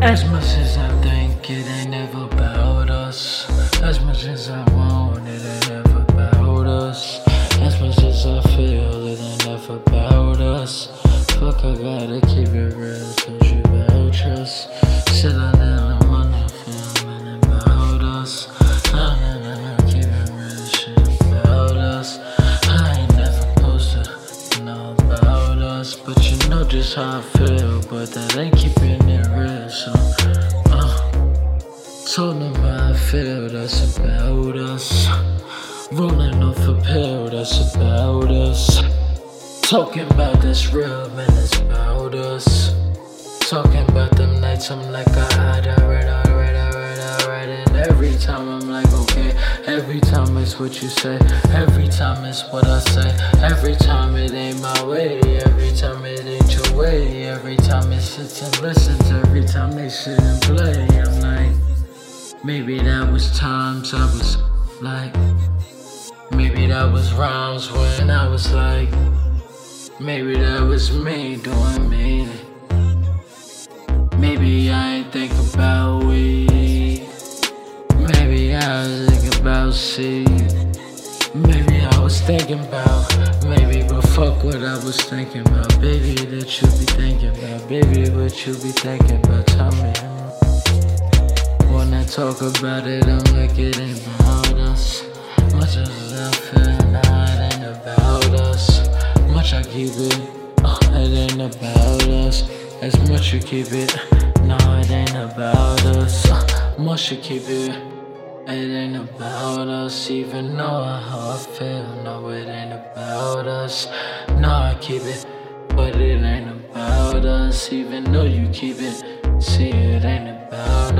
much as I think it ain't never about us. As much as I want it ain't never about us. As much as I feel it ain't never about us. Fuck, I gotta keep it real. Don't you about trust? Shit, I never wanna feel it about us. I never keep it real. Shit about us. I ain't never posted know about us, but you know just how I feel. But that ain't keeping it So, uh, told them how I feel. That's about us. Rolling off a pill. That's about us. Talking about this real, man, it's about us. Talking about them nights, I'm like, alright, alright, alright, alright, alright. And every time I'm like. Every time it's what you say. Every time it's what I say. Every time it ain't my way. Every time it ain't your way. Every time it sits and listens. Every time they sit and play. I'm like, maybe that was times I was like, maybe that was rhymes when I was like. Maybe that was me doing me. Maybe I ain't think about C. Maybe I was thinking about maybe, but fuck what I was thinking about. Baby, that you be thinking about. Baby, what you be thinking about. Tell me. When I talk about it, I'm like it ain't about us. Much as I feel, it ain't about us. Much I keep it, uh, it ain't about us. As much you keep it, no, it ain't about us. Much you keep it, it ain't about us. Even though how I feel, no, it ain't about us. No, I keep it, but it ain't about us. Even though you keep it, see, it ain't about